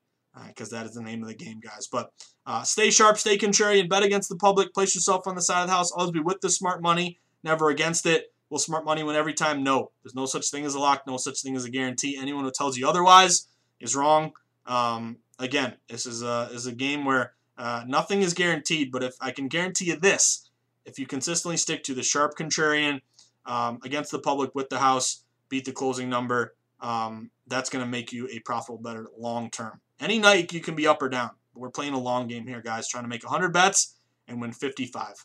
because uh, that is the name of the game, guys. But uh, stay sharp, stay contrarian, bet against the public, place yourself on the side of the house. Always be with the smart money, never against it. Will smart money win every time? No. There's no such thing as a lock, no such thing as a guarantee. Anyone who tells you otherwise is wrong. Um, again, this is a, is a game where uh, nothing is guaranteed, but if I can guarantee you this, if you consistently stick to the sharp contrarian um, against the public with the house, beat the closing number, um, that's going to make you a profitable better long term. Any night you can be up or down. We're playing a long game here, guys, trying to make 100 bets and win 55.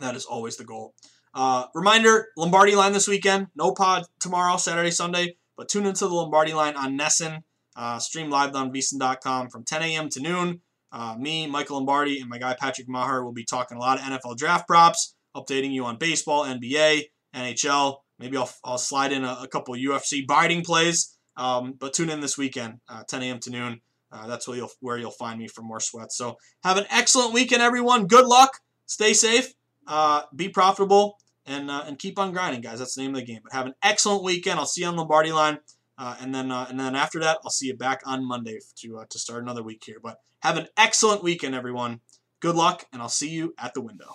That is always the goal. Uh, reminder Lombardi line this weekend. No pod tomorrow, Saturday, Sunday, but tune into the Lombardi line on NESN. Uh, stream live on VSiN.com from 10 a.m. to noon. Uh, me, Michael Lombardi, and my guy Patrick Maher will be talking a lot of NFL draft props, updating you on baseball, NBA, NHL. Maybe I'll, I'll slide in a, a couple UFC biting plays. Um, but tune in this weekend, uh, 10 a.m. to noon. Uh, that's where you'll where you'll find me for more sweats. So have an excellent weekend, everyone. Good luck. Stay safe. Uh, be profitable and uh, and keep on grinding, guys. That's the name of the game. But have an excellent weekend. I'll see you on Lombardi line, uh, and then uh, and then after that, I'll see you back on Monday to to start another week here. But have an excellent weekend, everyone. Good luck, and I'll see you at the window.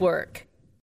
work.